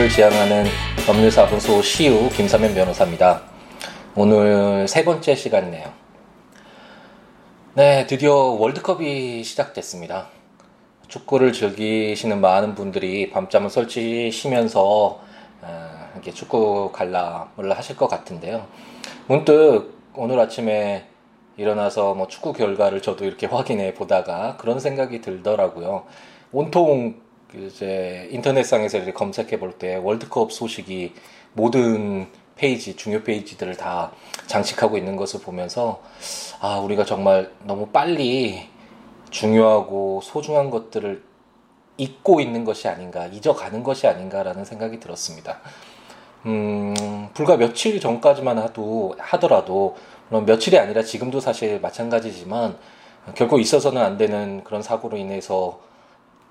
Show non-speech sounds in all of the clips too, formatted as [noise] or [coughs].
서비스를 지향하는 법률사무소 시우 김사면 변호사입니다. 오늘 세 번째 시간이네요. 네, 드디어 월드컵이 시작됐습니다. 축구를 즐기시는 많은 분들이 밤잠을 설치시면서 어, 이렇게 축구 관람을 하실 것 같은데요. 문득 오늘 아침에 일어나서 뭐 축구 결과를 저도 이렇게 확인해 보다가 그런 생각이 들더라고요. 온통 이제 인터넷상에서 이렇게 검색해 볼 때 월드컵 소식이 모든 페이지, 중요 페이지들을 다 장식하고 있는 것을 보면서 아, 우리가 정말 너무 빨리 중요하고 소중한 것들을 잊고 있는 것이 아닌가, 잊어가는 것이 아닌가라는 생각이 들었습니다. 음, 불과 며칠 전까지만 하도, 하더라도, 물론 며칠이 아니라 지금도 사실 마찬가지지만, 결코 있어서는 안 되는 그런 사고로 인해서,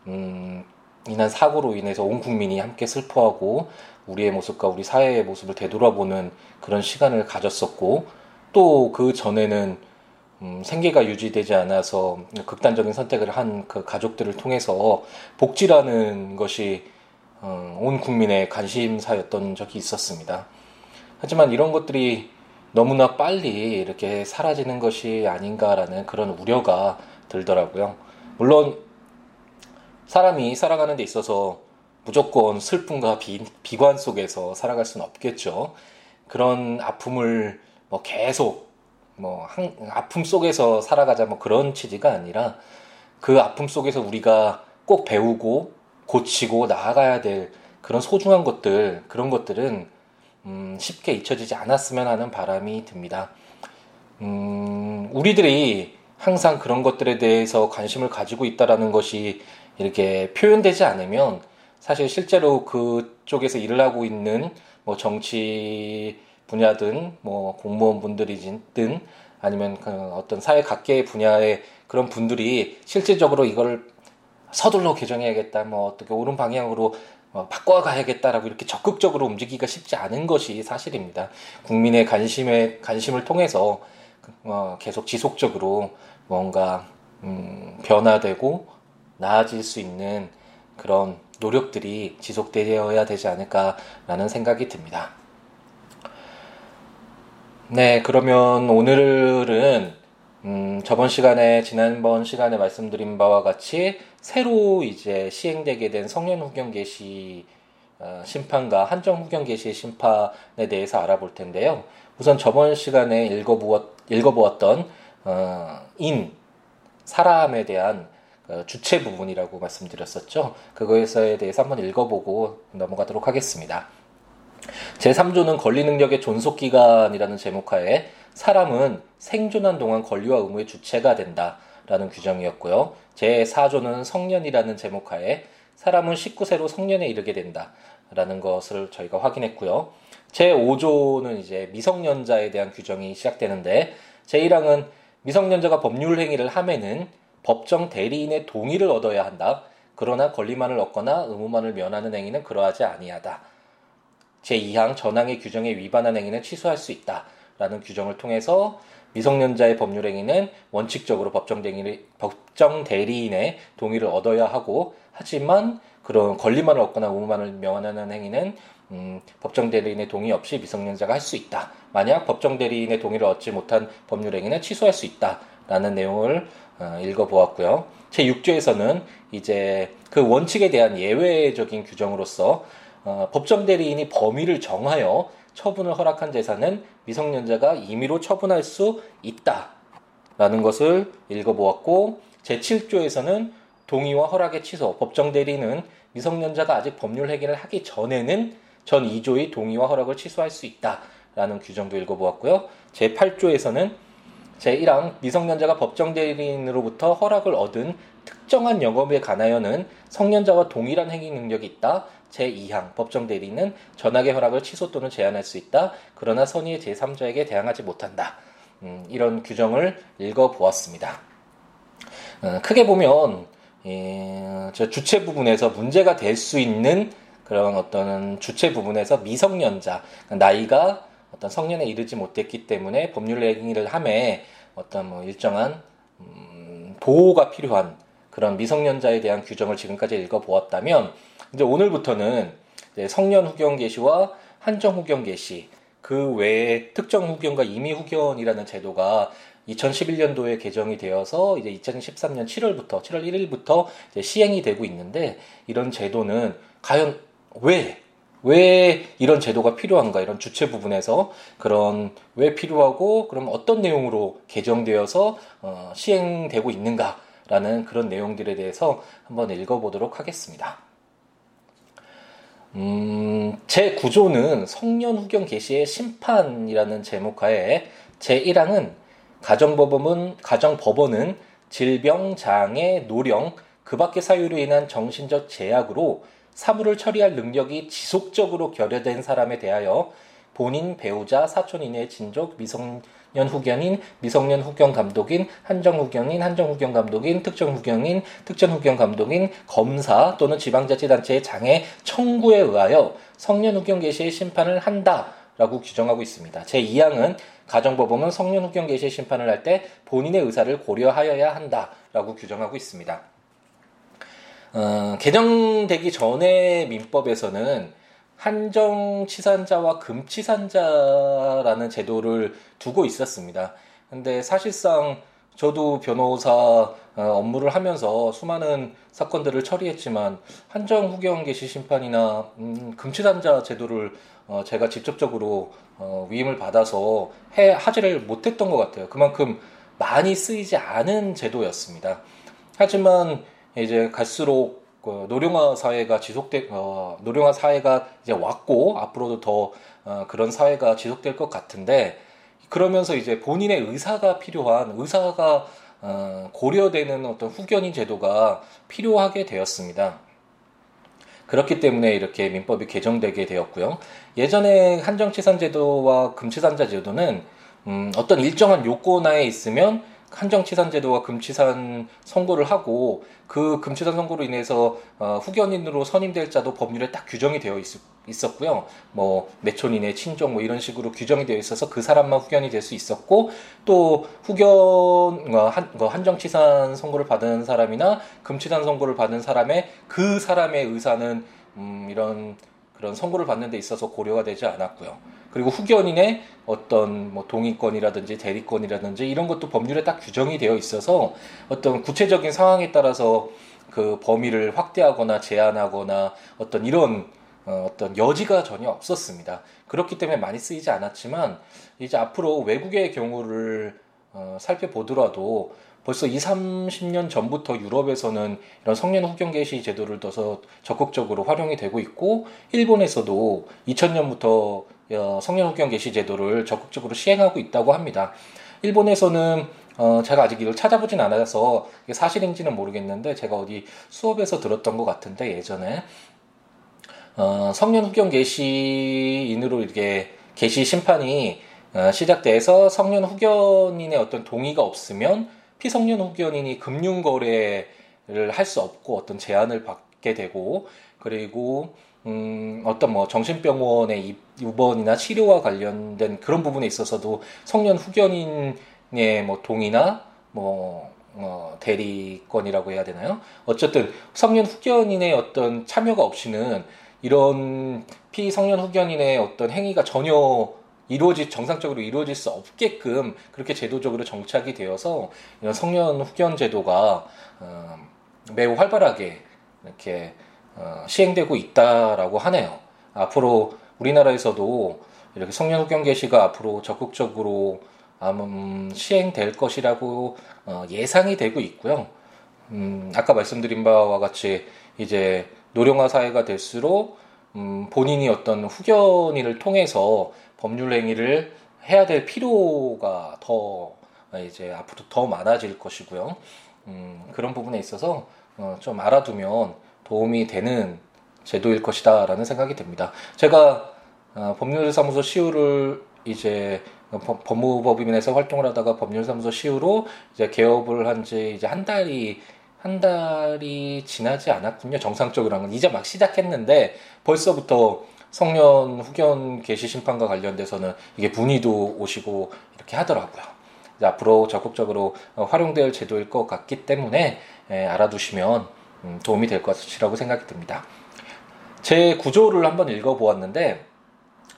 음, 인한 사고로 인해서 온 국민이 함께 슬퍼하고, 우리의 모습과 우리 사회의 모습을 되돌아보는 그런 시간을 가졌었고, 또 그 전에는 음, 생계가 유지되지 않아서 극단적인 선택을 한 그 가족들을 통해서 복지라는 것이 어, 온 국민의 관심사였던 적이 있었습니다. 하지만 이런 것들이 너무나 빨리 이렇게 사라지는 것이 아닌가라는 그런 우려가 들더라고요. 물론 사람이 살아가는 데 있어서 무조건 슬픔과 비, 비관 속에서 살아갈 수는 없겠죠. 그런 아픔을 뭐 계속 뭐 한, 아픔 속에서 살아가자 뭐 그런 취지가 아니라 그 아픔 속에서 우리가 꼭 배우고 고치고 나아가야 될 그런 소중한 것들 그런 것들은 음, 쉽게 잊혀지지 않았으면 하는 바람이 듭니다. 음, 우리들이 항상 그런 것들에 대해서 관심을 가지고 있다라는 것이 이렇게 표현되지 않으면 사실 실제로 그쪽에서 일을 하고 있는 뭐 정치 분야든 뭐 공무원 분들이든 아니면 그 어떤 사회 각계의 분야의 그런 분들이 실질적으로 이걸 서둘러 개정해야겠다, 뭐 어떻게 옳은 방향으로 어, 바꿔가야겠다라고 이렇게 적극적으로 움직이기가 쉽지 않은 것이 사실입니다. 국민의 관심에 관심을 통해서 어, 계속 지속적으로 뭔가 음, 변화되고 나아질 수 있는 그런 노력들이 지속되어야 되지 않을까라는 생각이 듭니다. 네, 그러면 오늘은 음, 저번 시간에 지난번 시간에 말씀드린 바와 같이 새로 이제 시행되게 된 성년 후견 개시 어, 심판과 한정 후견 개시의 심판에 대해서 알아볼 텐데요. 우선 저번 시간에 읽어보았, 읽어보았던 어, 인 사람에 대한 어, 주체 부분이라고 말씀드렸었죠. 그거에 대해서 한번 읽어보고 넘어가도록 하겠습니다. 제3조는 권리 능력의 존속 기간이라는 제목하에 사람은 생존한 동안 권리와 의무의 주체가 된다라는 규정이었고요. 제4조는 성년이라는 제목하에 사람은 19세로 성년에 이르게 된다라는 것을 저희가 확인했고요. 제5조는 이제 미성년자에 대한 규정이 시작되는데 제1항은 미성년자가 법률 행위를 함에는 법정 대리인의 동의를 얻어야 한다. 그러나 권리만을 얻거나 의무만을 면하는 행위는 그러하지 아니하다. 제2항 전항의 규정에 위반한 행위는 취소할 수 있다 라는 규정을 통해서 미성년자의 법률 행위는 원칙적으로 법정 대리인의, 동의를 얻어야 하고 하지만 그런 권리만을 얻거나 의무만을 명하는 행위는 음, 법정 대리인의 동의 없이 미성년자가 할 수 있다. 만약 법정 대리인의 동의를 얻지 못한 법률 행위는 취소할 수 있다 라는 내용을 어, 읽어보았고요. 제 6조에서는 이제 그 원칙에 대한 예외적인 규정으로서 어, 법정 대리인이 범위를 정하여 처분을 허락한 재산은 미성년자가 임의로 처분할 수 있다라는 것을 읽어보았고 제 7조에서는 동의와 허락의 취소, 법정 대리인은 미성년자가 아직 법률 행위를 하기 전에는 전 2조의 동의와 허락을 취소할 수 있다라는 규정도 읽어보았고요. 제 8조에서는 제1항 미성년자가 법정 대리인으로부터 허락을 얻은 특정한 영업에 관하여는 성년자와 동일한 행위 능력이 있다. 제2항 법정 대리는 전학의 허락을 취소 또는 제한할 수 있다. 그러나 선의의 제3자에게 대항하지 못한다. 음, 이런 규정을 읽어보았습니다. 어, 크게 보면 예, 저 주체 부분에서 문제가 될 수 있는 그런 어떤 주체 부분에서 미성년자 나이가 어떤 성년에 이르지 못했기 때문에 법률 행위를 함에 어떤 뭐 일정한 음, 보호가 필요한 그런 미성년자에 대한 규정을 지금까지 읽어보았다면 이제 오늘부터는 이제 성년 후견 개시와 한정 후견 개시 그 외에 특정 후견과 임의 후견이라는 제도가 2011년도에 개정이 되어서 이제 2013년 7월부터 7월 1일부터 시행이 되고 있는데 이런 제도는 과연 왜, 왜 이런 제도가 필요한가 이런 주체 부분에서 그런 왜 필요하고 그럼 어떤 내용으로 개정되어서 어, 시행되고 있는가라는 그런 내용들에 대해서 한번 읽어보도록 하겠습니다. 음, 제 구조는 성년 후견 개시의 심판이라는 제목하에 제 1항은 가정법원은 가정법원은 질병, 장애, 노령, 그 밖의 사유로 인한 정신적 제약으로 사물을 처리할 능력이 지속적으로 결여된 사람에 대하여 본인, 배우자, 사촌 이내의 친족, 미성년 후견인, 미성년 후견 감독인, 한정 후견인, 한정 후견 감독인, 특정 후견인, 특정 후견 감독인, 검사 또는 지방자치단체의 장애 청구에 의하여 성년 후견 개시의 심판을 한다라고 규정하고 있습니다. 제 2항은 가정법원은 성년 후견 개시 심판을 할 때 본인의 의사를 고려하여야 한다라고 규정하고 있습니다. 어, 개정되기 전에 민법에서는 한정치산자와 금치산자라는 제도를 두고 있었습니다. 근데 사실상 저도 변호사 어, 업무를 하면서 수많은 사건들을 처리했지만 한정 후견 개시 심판이나 음, 금치산자 제도를 어, 제가 직접적으로 어, 위임을 받아서 해 하지를 못했던 것 같아요. 그만큼 많이 쓰이지 않은 제도였습니다. 하지만 이제 갈수록 그 노령화 사회가 지속될 어, 노령화 사회가 이제 왔고 앞으로도 더 어, 그런 사회가 지속될 것 같은데 그러면서 이제 본인의 의사가 필요한 의사가 어, 고려되는 어떤 후견인 제도가 필요하게 되었습니다. 그렇기 때문에 이렇게 민법이 개정되게 되었고요. 예전에 한정치산제도와 금치산자 제도는 음, 어떤 일정한 요건하에 있으면 한정치산 제도와 금치산 선고를 하고 그 금치산 선고로 인해서 어, 후견인으로 선임될 자도 법률에 딱 규정이 되어 있, 있었고요. 뭐 매촌인의 친족 뭐 이런 식으로 규정이 되어 있어서 그 사람만 후견이 될 수 있었고 또 후견 어, 한, 뭐 한정치산 선고를 받은 사람이나 금치산 선고를 받은 사람의 그 사람의 의사는 음, 이런 그런 선고를 받는 데 있어서 고려가 되지 않았고요. 그리고 후견인의 어떤 뭐 동의권이라든지 대리권이라든지 이런 것도 법률에 딱 규정이 되어 있어서 어떤 구체적인 상황에 따라서 그 범위를 확대하거나 제한하거나 어떤 이런 어, 어떤 여지가 전혀 없었습니다. 그렇기 때문에 많이 쓰이지 않았지만 이제 앞으로 외국의 경우를 어, 살펴보더라도 벌써 2, 30년 전부터 유럽에서는 이런 성년 후견 개시 제도를 둬서 적극적으로 활용이 되고 있고 일본에서도 2000년부터 어, 성년 후견 개시 제도를 적극적으로 시행하고 있다고 합니다. 일본에서는 어, 제가 아직 이걸 찾아보진 않아서 이게 사실인지는 모르겠는데 제가 어디 수업에서 들었던 것 같은데 예전에 어, 성년 후견 개시인으로 이렇게 개시 심판이 어, 시작돼서 성년 후견인의 어떤 동의가 없으면 피성년 후견인이 금융 거래를 할 수 없고 어떤 제한을 받게 되고 그리고 음, 어떤 뭐 정신병원의 입원이나 치료와 관련된 그런 부분에 있어서도 성년 후견인의 뭐 동의나 뭐 어, 대리권이라고 해야 되나요? 어쨌든 성년 후견인의 어떤 참여가 없이는 이런 피성년 후견인의 어떤 행위가 전혀 이루어질 정상적으로 이루어질 수 없게끔 그렇게 제도적으로 정착이 되어서 이런 성년 후견 제도가 어, 매우 활발하게 이렇게 어, 시행되고 있다라고 하네요. 앞으로 우리나라에서도 이렇게 성년 후견 개시가 앞으로 적극적으로 음, 시행될 것이라고 어, 예상이 되고 있고요. 음, 아까 말씀드린 바와 같이 이제 노령화 사회가 될수록 음, 본인이 어떤 후견인을 통해서 법률 행위를 해야 될 필요가 더 이제 앞으로 더 많아질 것이고요. 음, 그런 부분에 있어서 어, 좀 알아두면 도움이 되는 제도일 것이다라는 생각이 듭니다. 제가 어, 법률사무소 시우를 이제 법 무법인에서 활동을 하다가 법률사무소 시우로 이제 개업을 한 지 이제 한 달이 한 달이 지나지 않았군요. 정상적으로 한건 이제 막 시작했는데 벌써부터 성년 후견 개시 심판과 관련돼서는 이게 문의도 오시고 이렇게 하더라고요. 앞으로 적극적으로 어, 활용될 제도일 것 같기 때문에 예, 알아두시면 음, 도움이 될 것이라고 생각이 듭니다. 제 구조를 한번 읽어보았는데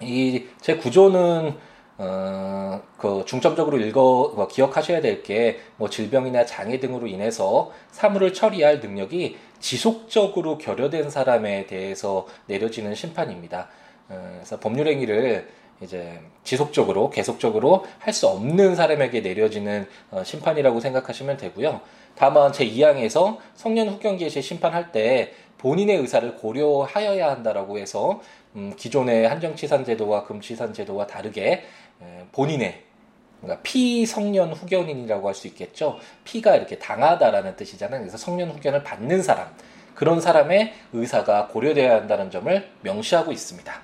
이 제 구조는 어, 그 중점적으로 읽어 뭐 기억하셔야 될 게 뭐 질병이나 장애 등으로 인해서 사물을 처리할 능력이 지속적으로 결여된 사람에 대해서 내려지는 심판입니다. 어, 그래서 법률 행위를 이제 지속적으로 계속적으로 할 수 없는 사람에게 내려지는 어, 심판이라고 생각하시면 되고요. 다만 제 2항에서 성년 후견 개시 심판할 때 본인의 의사를 고려하여야 한다라고 해서 음, 기존의 한정치산 제도와 금치산 제도와 다르게 에, 본인의 피성년 후견인이라고 할 수 있겠죠. 피가 이렇게 당하다라는 뜻이잖아요. 그래서 성년 후견을 받는 사람 그런 사람의 의사가 고려되어야 한다는 점을 명시하고 있습니다.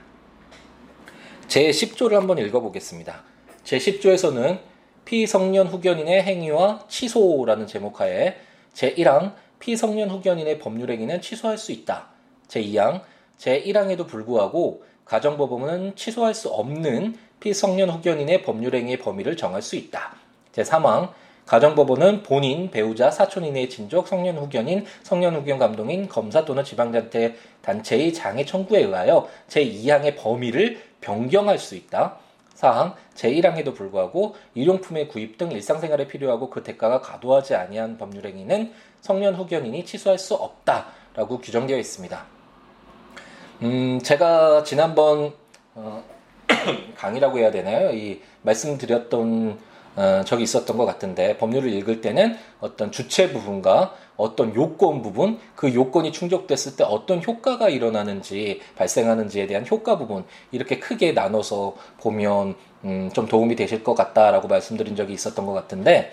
제 10조를 한번 읽어보겠습니다. 제 10조에서는 피성년 후견인의 행위와 취소라는 제목하에 제1항 피성년 후견인의 법률 행위는 취소할 수 있다. 제2항 제1항에도 불구하고 가정법원은 취소할 수 없는 피성년 후견인의 법률 행위의 범위를 정할 수 있다. 제3항 가정법원은 본인, 배우자, 사촌인의 친족, 성년 후견인, 성년 후견 감독인, 검사 또는 지방단체 단체의 장애 청구에 의하여 제2항의 범위를 변경할 수 있다. 사항 제1항에도 불구하고 일용품의 구입 등 일상생활에 필요하고 그 대가가 과도하지 아니한 법률행위는 성년 후견인이 취소할 수 없다라고 규정되어 있습니다. 음, 제가 지난번 어, [coughs] 강의라고 해야 되나요? 이 말씀드렸던 어, 적이 있었던 것 같은데 법률을 읽을 때는 어떤 주체 부분과 어떤 요건 부분, 그 요건이 충족됐을 때 어떤 효과가 일어나는지 발생하는지에 대한 효과 부분 이렇게 크게 나눠서 보면 음, 좀 도움이 되실 것 같다라고 말씀드린 적이 있었던 것 같은데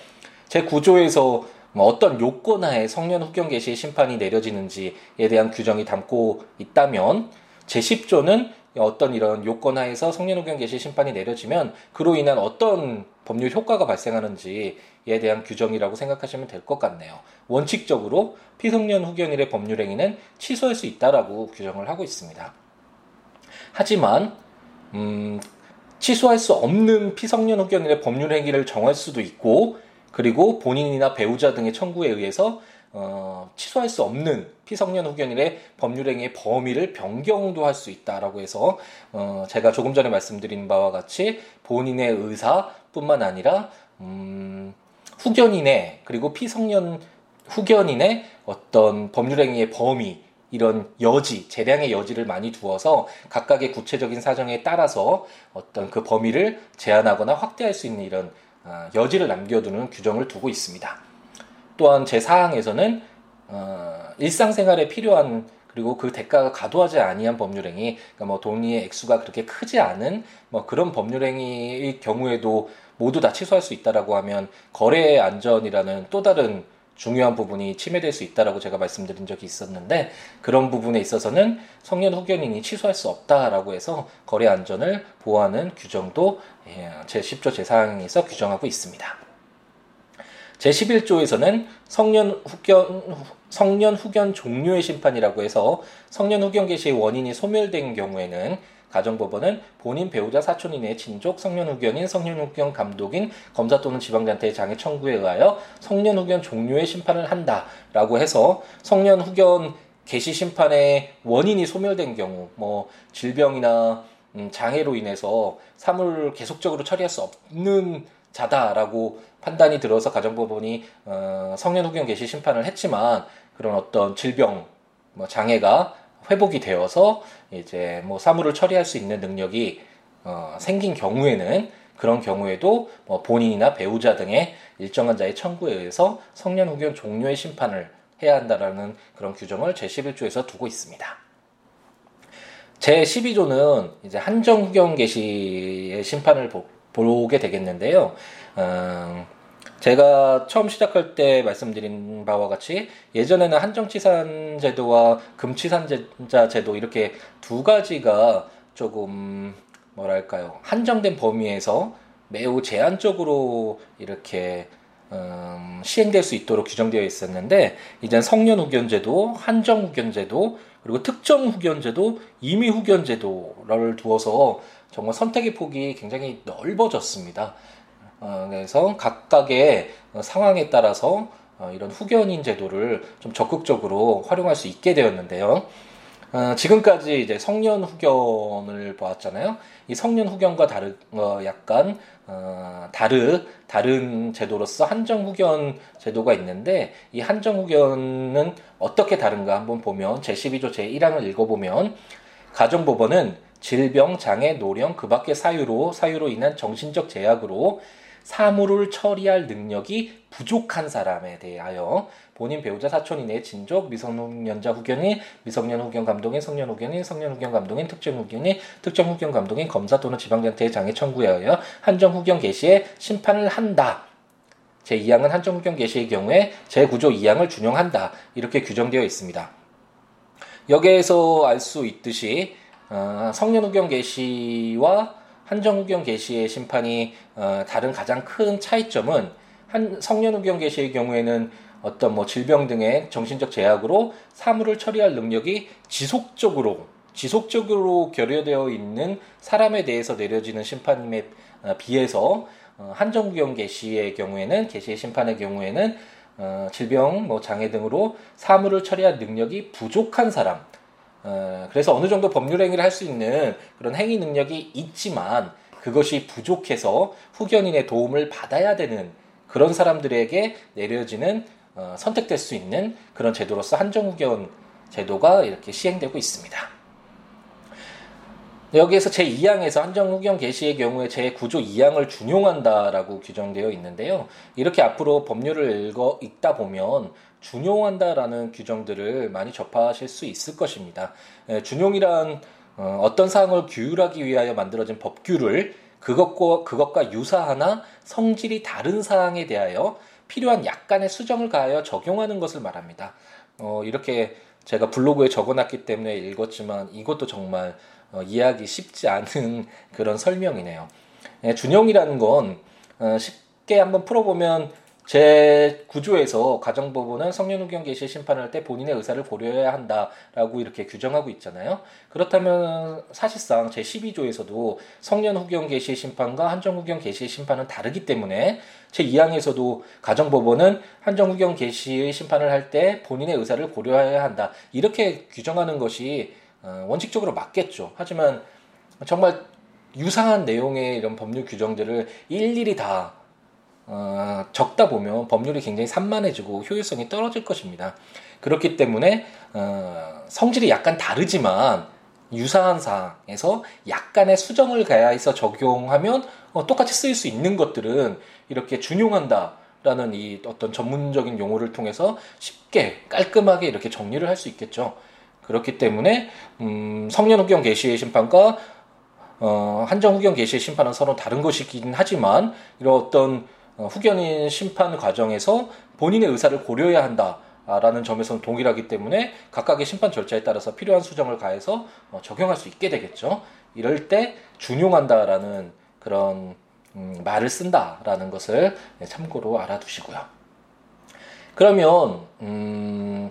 제 구조에서 뭐 어떤 요건 하에 성년 후견 개시 심판이 내려지는지에 대한 규정이 담고 있다면 제 10조는 어떤 이런 요건 하에서 성년 후견 개시 심판이 내려지면 그로 인한 어떤 법률 효과가 발생하는지 에 대한 규정이라고 생각하시면 될 것 같네요. 원칙적으로 피성년 후견일의 법률 행위는 취소할 수 있다라고 규정을 하고 있습니다. 하지만 음, 취소할 수 없는 피성년 후견일의 법률 행위를 정할 수도 있고 그리고 본인이나 배우자 등의 청구에 의해서 어, 취소할 수 없는 피성년 후견일의 법률행위의 범위를 변경도 할 수 있다라고 해서 어, 제가 조금 전에 말씀드린 바와 같이 본인의 의사뿐만 아니라 음, 후견인의 그리고 피성년 후견인의 어떤 법률행위의 범위 이런 여지, 재량의 여지를 많이 두어서 각각의 구체적인 사정에 따라서 어떤 그 범위를 제한하거나 확대할 수 있는 이런 어, 여지를 남겨두는 규정을 두고 있습니다. 또한 제4항에서는 어, 일상생활에 필요한 그리고 그 대가가 과도하지 아니한 법률행위, 그러니까 뭐 돈의 액수가 그렇게 크지 않은 뭐 그런 법률행위의 경우에도 모두 다 취소할 수 있다라고 하면 거래 안전이라는 또 다른 중요한 부분이 침해될 수 있다라고 제가 말씀드린 적이 있었는데 그런 부분에 있어서는 성년 후견인이 취소할 수 없다라고 해서 거래 안전을 보호하는 규정도 예, 제 10조 제4항에서 규정하고 있습니다. 제11조에서는 성년 후견, 성년 후견 종료의 심판이라고 해서 성년 후견 개시의 원인이 소멸된 경우에는 가정법원은 본인 배우자 사촌인의 친족 성년 후견인 성년 후견 감독인 검사 또는 지방단체의 장애 청구에 의하여 성년 후견 종료의 심판을 한다라고 해서 성년 후견 개시 심판의 원인이 소멸된 경우 뭐 질병이나 음, 장애로 인해서 사물을 계속적으로 처리할 수 없는 자다라고 판단이 들어서 가정법원이 어, 성년 후견 개시 심판을 했지만 그런 어떤 질병, 뭐 장애가 회복이 되어서 이제 뭐 사물을 처리할 수 있는 능력이 어, 생긴 경우에는 그런 경우에도 뭐 본인이나 배우자 등의 일정한 자의 청구에 의해서 성년 후견 종료의 심판을 해야 한다라는 그런 규정을 제11조에서 두고 있습니다. 제12조는 이제 한정 후견 개시의 심판을 보, 보게 되겠는데요. 음, 제가 처음 시작할 때 말씀드린 바와 같이 예전에는 한정치산 제도와 금치산자 제도 이렇게 두 가지가 조금 뭐랄까요 한정된 범위에서 매우 제한적으로 이렇게 음, 시행될 수 있도록 규정되어 있었는데 이젠 성년 후견제도, 한정 후견제도, 그리고 특정 후견제도, 임의 후견제도를 두어서 정말 선택의 폭이 굉장히 넓어졌습니다. 어, 그래서 각각의 어, 상황에 따라서 어, 이런 후견인 제도를 좀 적극적으로 활용할 수 있게 되었는데요. 어, 지금까지 이제 성년 후견을 보았잖아요. 이 성년 후견과 다르, 어, 약간, 어, 다르, 다른 제도로서 한정 후견 제도가 있는데, 이 한정 후견은 어떻게 다른가 한번 보면, 제 12조 제 1항을 읽어보면, 가정법원은 질병, 장애, 노령, 그 밖의 사유로, 사유로 인한 정신적 제약으로 사물을 처리할 능력이 부족한 사람에 대하여 본인 배우자 사촌인의 진족 미성년자 후견인 미성년 후견 감독인 성년 후견인 성년 후견 감독인 특정 후견인 특정 후견 감독인 검사 또는 지방자태 장애 청구에 하여 한정 후견 개시에 심판을 한다. 제2항은 한정 후견 개시의 경우에 제9조 2항을 준용한다. 이렇게 규정되어 있습니다. 여기에서 알 수 있듯이 어, 성년 후견 개시와 한정 후견 개시의 심판이 어, 다른 가장 큰 차이점은 한 성년 후견 개시의 경우에는 어떤 뭐 질병 등의 정신적 제약으로 사물을 처리할 능력이 지속적으로 지속적으로 결여되어 있는 사람에 대해서 내려지는 심판임에 어, 비해서 어, 한정구경 개시의 경우에는 개시의 심판의 경우에는 어, 질병, 뭐 장애 등으로 사물을 처리할 능력이 부족한 사람. 어, 그래서 어느 정도 법률 행위를 할 수 있는 그런 행위 능력이 있지만 그것이 부족해서 후견인의 도움을 받아야 되는 그런 사람들에게 내려지는 어, 선택될 수 있는 그런 제도로서 한정후견 제도가 이렇게 시행되고 있습니다. 여기에서 제2항에서 한정후견 개시의 경우에 제9조 2항을 준용한다라고 규정되어 있는데요. 이렇게 앞으로 법률을 읽어, 읽다 보면 준용한다라는 규정들을 많이 접하실 수 있을 것입니다. 에, 예, 준용이란 어, 어떤 사항을 규율하기 위하여 만들어진 법규를 그것과, 그것과 유사하나 성질이 다른 사항에 대하여 필요한 약간의 수정을 가하여 적용하는 것을 말합니다. 어, 이렇게 제가 블로그에 적어놨기 때문에 읽었지만 이것도 정말 어, 이해하기 쉽지 않은 [laughs] 그런 설명이네요. 예, 준용이라는 건 어, 쉽게 한번 풀어보면 제 구조에서 가정법원은 성년후견 개시 심판을 할때 본인의 의사를 고려해야 한다라고 이렇게 규정하고 있잖아요. 그렇다면 사실상 제 12조에서도 성년후견 개시 심판과 한정후견 개시 심판은 다르기 때문에 제 2항에서도 가정법원은 한정후견 개시의 심판을 할 때 본인의 의사를 고려해야 한다. 이렇게 규정하는 것이 어, 원칙적으로 맞겠죠. 하지만 정말 유사한 내용의 이런 법률 규정들을 일일이 다 어, 적다 보면 법률이 굉장히 산만해지고 효율성이 떨어질 것입니다. 그렇기 때문에 어, 성질이 약간 다르지만 유사한 사항에서 약간의 수정을 가해서 적용하면 어, 똑같이 쓰일 수 있는 것들은 이렇게 준용한다 라는 이 어떤 전문적인 용어를 통해서 쉽게 깔끔하게 이렇게 정리를 할 수 있겠죠. 그렇기 때문에 음, 성년후견 개시의 심판과 어, 한정후견 개시의 심판은 서로 다른 것이긴 하지만 이런 어떤 어, 후견인 심판 과정에서 본인의 의사를 고려해야 한다 라는 점에서는 동일하기 때문에 각각의 심판 절차에 따라서 필요한 수정을 가해서 어, 적용할 수 있게 되겠죠. 이럴 때 준용한다라는 그런 음, 말을 쓴다라는 것을 네, 참고로 알아두시고요. 그러면 음,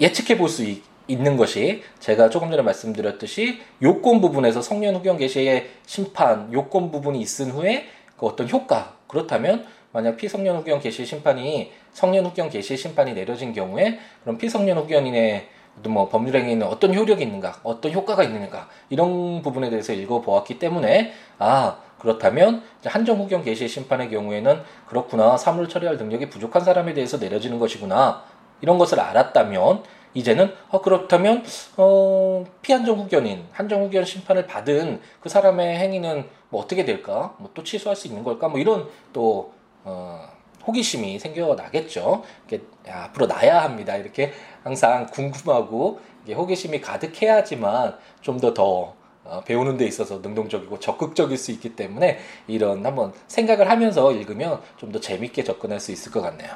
예측해 볼 수 있는 것이 제가 조금 전에 말씀드렸듯이 요건 부분에서 성년 후견 개시의 심판 요건 부분이 있은 후에 그 어떤 효과 그렇다면 만약 피성년 후견 개시 심판이 성년 후견 개시 심판이 내려진 경우에 그럼 피성년 후견인의 뭐 법률행위는 어떤 효력이 있는가, 어떤 효과가 있는가 이런 부분에 대해서 읽어보았기 때문에 아 그렇다면 한정 후견 개시 심판의 경우에는 그렇구나 사물 처리할 능력이 부족한 사람에 대해서 내려지는 것이구나 이런 것을 알았다면 이제는 어 그렇다면 어 피한정 후견인 한정 후견 심판을 받은 그 사람의 행위는 뭐 어떻게 될까? 뭐 또 취소할 수 있는 걸까? 뭐 이런 또 어, 호기심이 생겨나겠죠. 이렇게 야, 앞으로 나야 합니다. 이렇게 항상 궁금하고 호기심이 가득해야지만 좀 더더 더, 어, 배우는 데 있어서 능동적이고 적극적일 수 있기 때문에 이런 한번 생각을 하면서 읽으면 좀 더 재밌게 접근할 수 있을 것 같네요.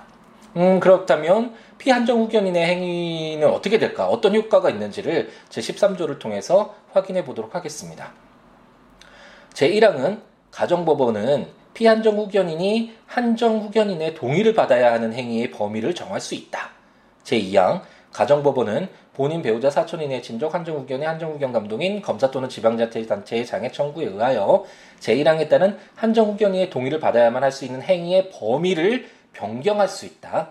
음, 그렇다면 피한정 후견인의 행위는 어떻게 될까? 어떤 효과가 있는지를 제13조를 통해서 확인해 보도록 하겠습니다. 제1항은 가정법원은 피한정 후견인이 한정 후견인의 동의를 받아야 하는 행위의 범위를 정할 수 있다. 제2항 가정법원은 본인 배우자 사촌인의 친족 한정 후견의 한정 후견 감독인 검사 또는 지방자치단체의 장애 청구에 의하여 제1항에 따른 한정 후견의 동의를 받아야만 할 수 있는 행위의 범위를 변경할 수 있다.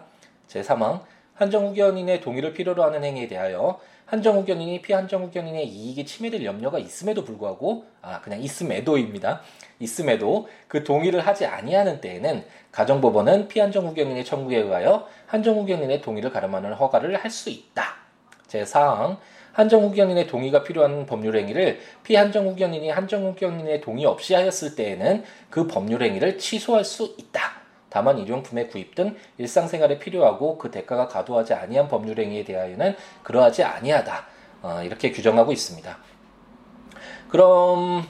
제3항 한정 후견인의 동의를 필요로 하는 행위에 대하여 한정후견인이 피한정후견인의 이익이 침해될 염려가 있음에도 불구하고 아 그냥 있음에도입니다. 있음에도 그 동의를 하지 아니하는 때에는 가정법원은 피한정후견인의 청구에 의하여 한정후견인의 동의를 가름하는 허가를 할 수 있다. 제4항 한정후견인의 동의가 필요한 법률 행위를 피한정후견인이 한정후견인의 동의 없이 하였을 때에는 그 법률 행위를 취소할 수 있다. 다만 일용품의 구입 등 일상생활에 필요하고 그 대가가 과도하지 아니한 법률 행위에 대하여는 그러하지 아니하다. 어, 이렇게 규정하고 있습니다. 그럼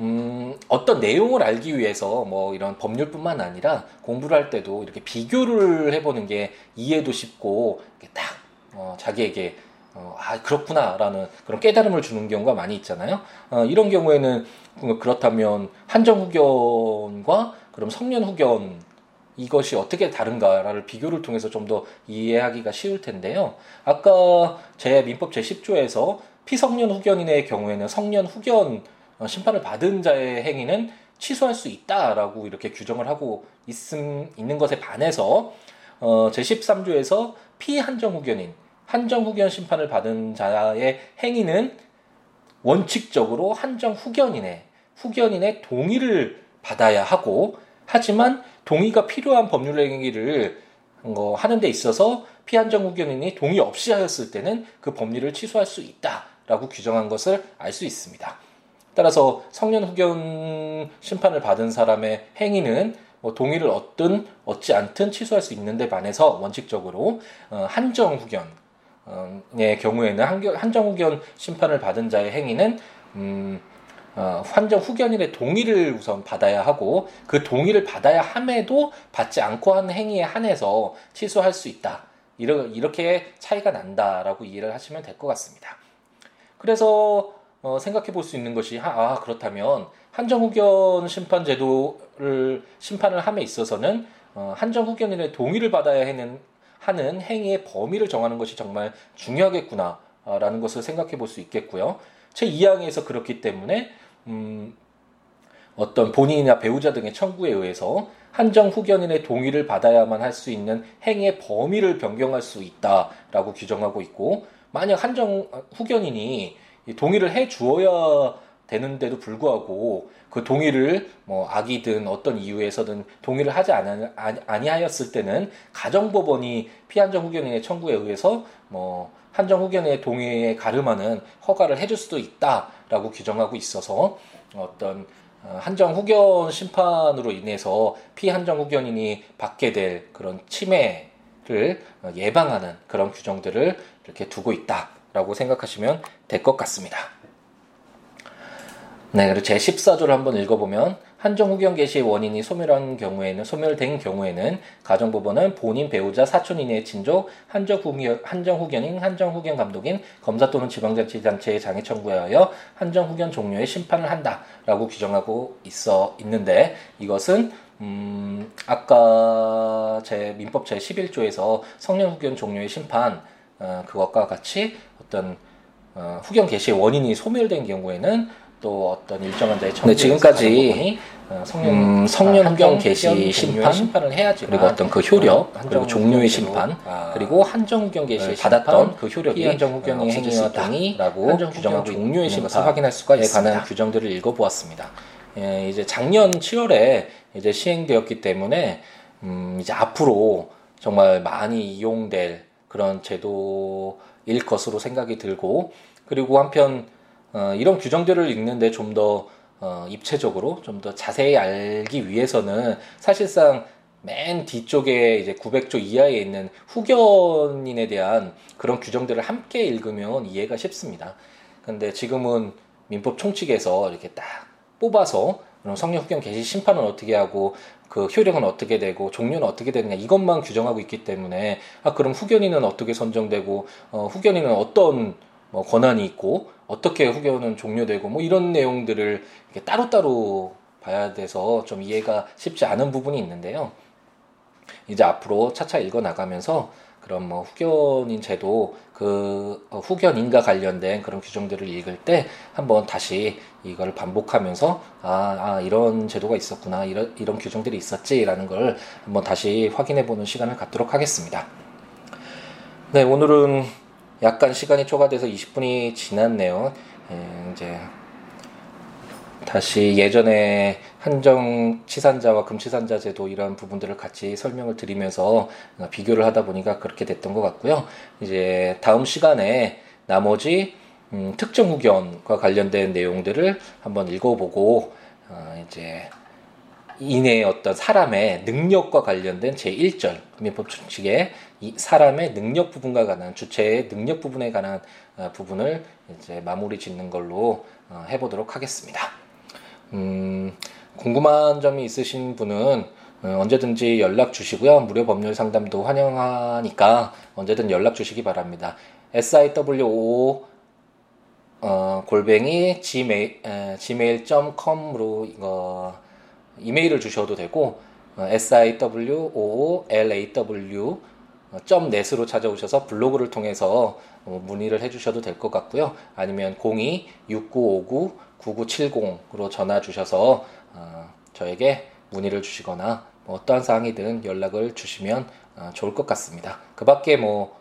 음, 어떤 내용을 알기 위해서 뭐 이런 법률뿐만 아니라 공부를 할 때도 이렇게 비교를 해보는 게 이해도 쉽고 딱 어, 자기에게 어, 아 그렇구나라는 그런 깨달음을 주는 경우가 많이 있잖아요. 어, 이런 경우에는 그렇다면 한정 후견과 그럼 성년 후견 이것이 어떻게 다른가를 비교를 통해서 좀 더 이해하기가 쉬울 텐데요. 아까 제 민법 제10조에서 피성년 후견인의 경우에는 성년 후견 어, 심판을 받은 자의 행위는 취소할 수 있다라고 이렇게 규정을 하고 있음, 있는 것에 반해서 어, 제13조에서 피한정 후견인, 한정 후견 심판을 받은 자의 행위는 원칙적으로 한정 후견인의 후견인의 동의를 받아야 하고 하지만 동의가 필요한 법률 행위를 어, 하는 데 있어서 피한정 후견인이 동의 없이 하였을 때는 그 법률을 취소할 수 있다라고 규정한 것을 알 수 있습니다. 따라서 성년 후견 심판을 받은 사람의 행위는 뭐 동의를 얻든 얻지 않든 취소할 수 있는데 반해서 원칙적으로 어, 한정 후견의 경우에는 한정 후견 심판을 받은 자의 행위는 음, 어, 환정 후견인의 동의를 우선 받아야 하고 그 동의를 받아야 함에도 받지 않고 하는 행위에 한해서 취소할 수 있다. 이렇게 차이가 난다라고 이해를 하시면 될 것 같습니다. 그래서 어, 생각해 볼 수 있는 것이 아 그렇다면 한정 후견 심판 제도를 심판을 함에 있어서는 어, 한정 후견인의 동의를 받아야 하는 하는 행위의 범위를 정하는 것이 정말 중요하겠구나라는 것을 생각해 볼 수 있겠고요. 제 2항에서 그렇기 때문에 음, 어떤 본인이나 배우자 등의 청구에 의해서 한정 후견인의 동의를 받아야만 할 수 있는 행위의 범위를 변경할 수 있다라고 규정하고 있고 만약 한정 후견인이 동의를 해 주어야 되는데도 불구하고 그 동의를 뭐 악이든 어떤 이유에서든 동의를 하지 아니하였을 때는 가정법원이 피한정 후견인의 청구에 의해서 뭐 한정 후견의 동의에 가름하는 허가를 해줄 수도 있다 라고 규정하고 있어서 어떤 어, 한정 후견 심판으로 인해서 피한정 후견인이 받게 될 그런 침해를 예방하는 그런 규정들을 이렇게 두고 있다라고 생각하시면 될 것 같습니다. 네, 그리고 제 14조를 한번 읽어보면 한정 후견 개시의 원인이 소멸한 경우에는 소멸된 경우에는 가정법원은 본인 배우자 사촌 이내의 친족 한정 후견 한정 후견인 한정 후견 감독인 검사 또는 지방자치단체의 장애 청구에 하여 한정 후견 종료의 심판을 한다라고 규정하고 있어 있는데 이것은 음, 아까 제 민법 제 11조에서 성년 후견 종료의 심판 어, 그것과 같이 어떤 어, 후견 개시의 원인이 소멸된 경우에는 또 어떤 일정한 자의 네, 지금까지 어, 성년, 음, 성년 아, 후견 개시 심판, 심판을 해야지 그리고 어떤 그 효력 어, 그리고 종료의 심판 아, 그리고 한정 후견 개시 네, 받았던 그 효력이 한정 후견의 어, 행위와 당이라고 규정하고 종료의 심판 확인할 수가 있습니다. 관한 규정들을 읽어보았습니다. 예, 이제 작년 7월에 이제 시행되었기 때문에 음, 이제 앞으로 정말 많이 이용될 그런 제도일 것으로 생각이 들고 그리고 한편 어, 이런 규정들을 읽는데 좀더 어, 입체적으로 좀 더 자세히 알기 위해서는 사실상 맨 뒤쪽에 이제 900조 이하에 있는 후견인에 대한 그런 규정들을 함께 읽으면 이해가 쉽습니다. 근데 지금은 민법 총칙에서 이렇게 딱 뽑아서 그럼 성년 후견 개시 심판은 어떻게 하고 그 효력은 어떻게 되고 종료는 어떻게 되느냐 이것만 규정하고 있기 때문에 아 그럼 후견인은 어떻게 선정되고 어, 후견인은 어떤 뭐 권한이 있고 어떻게 후견은 종료되고 뭐 이런 내용들을 따로따로 봐야 돼서 좀 이해가 쉽지 않은 부분이 있는데요. 이제 앞으로 차차 읽어 나가면서 그런 뭐 후견인 제도 그 어, 후견인과 관련된 그런 규정들을 읽을 때 한번 다시 이걸 반복하면서 아, 아 이런 제도가 있었구나 이런 이런 규정들이 있었지라는 걸 한번 다시 확인해 보는 시간을 갖도록 하겠습니다. 네 오늘은 약간 시간이 초과돼서 20분이 지났네요. 예, 이제 다시 예전에 한정 치산자와 금치산자 제도 이런 부분들을 같이 설명을 드리면서 비교를 하다 보니까 그렇게 됐던 것 같고요. 이제 다음 시간에 나머지 음, 특정 후견과 관련된 내용들을 한번 읽어보고 어, 이제 이내의 어떤 사람의 능력과 관련된 제1절 민법 충칙의 이 사람의 능력 부분과 관한 주체의 능력 부분에 관한 어, 부분을 이제 마무리 짓는 걸로 어, 해보도록 하겠습니다. 음, 궁금한 점이 있으신 분은 어, 언제든지 연락 주시고요. 무료 법률 상담도 환영하니까 언제든 연락 주시기 바랍니다. siwo 어, 골뱅이 gmail, gmail.com으로 이거 이메일을 주셔도 되고 어, siwoolaw 점 넷으로 찾아오셔서 블로그를 통해서 어, 문의를 해주셔도 될 것 같고요. 아니면 02-6959-9970으로 전화 주셔서 어, 저에게 문의를 주시거나 뭐 어떠한 사항이든 연락을 주시면 어, 좋을 것 같습니다. 그 밖에 뭐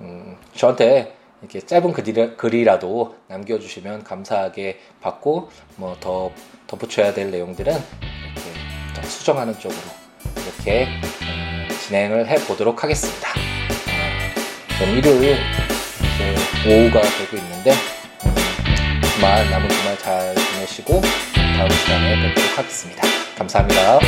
음, 저한테 이렇게 짧은 글이라, 도 남겨주시면 감사하게 받고 뭐 더 덧붙여야 될 내용들은 이렇게 수정하는 쪽으로 이렇게 음, 진행을 해 보도록 하겠습니다. 어, 일요일 오후가 되고 있는데 음, 주말 남은 주말 잘 지내시고 다음 시간에 뵙도록 하겠습니다. 감사합니다.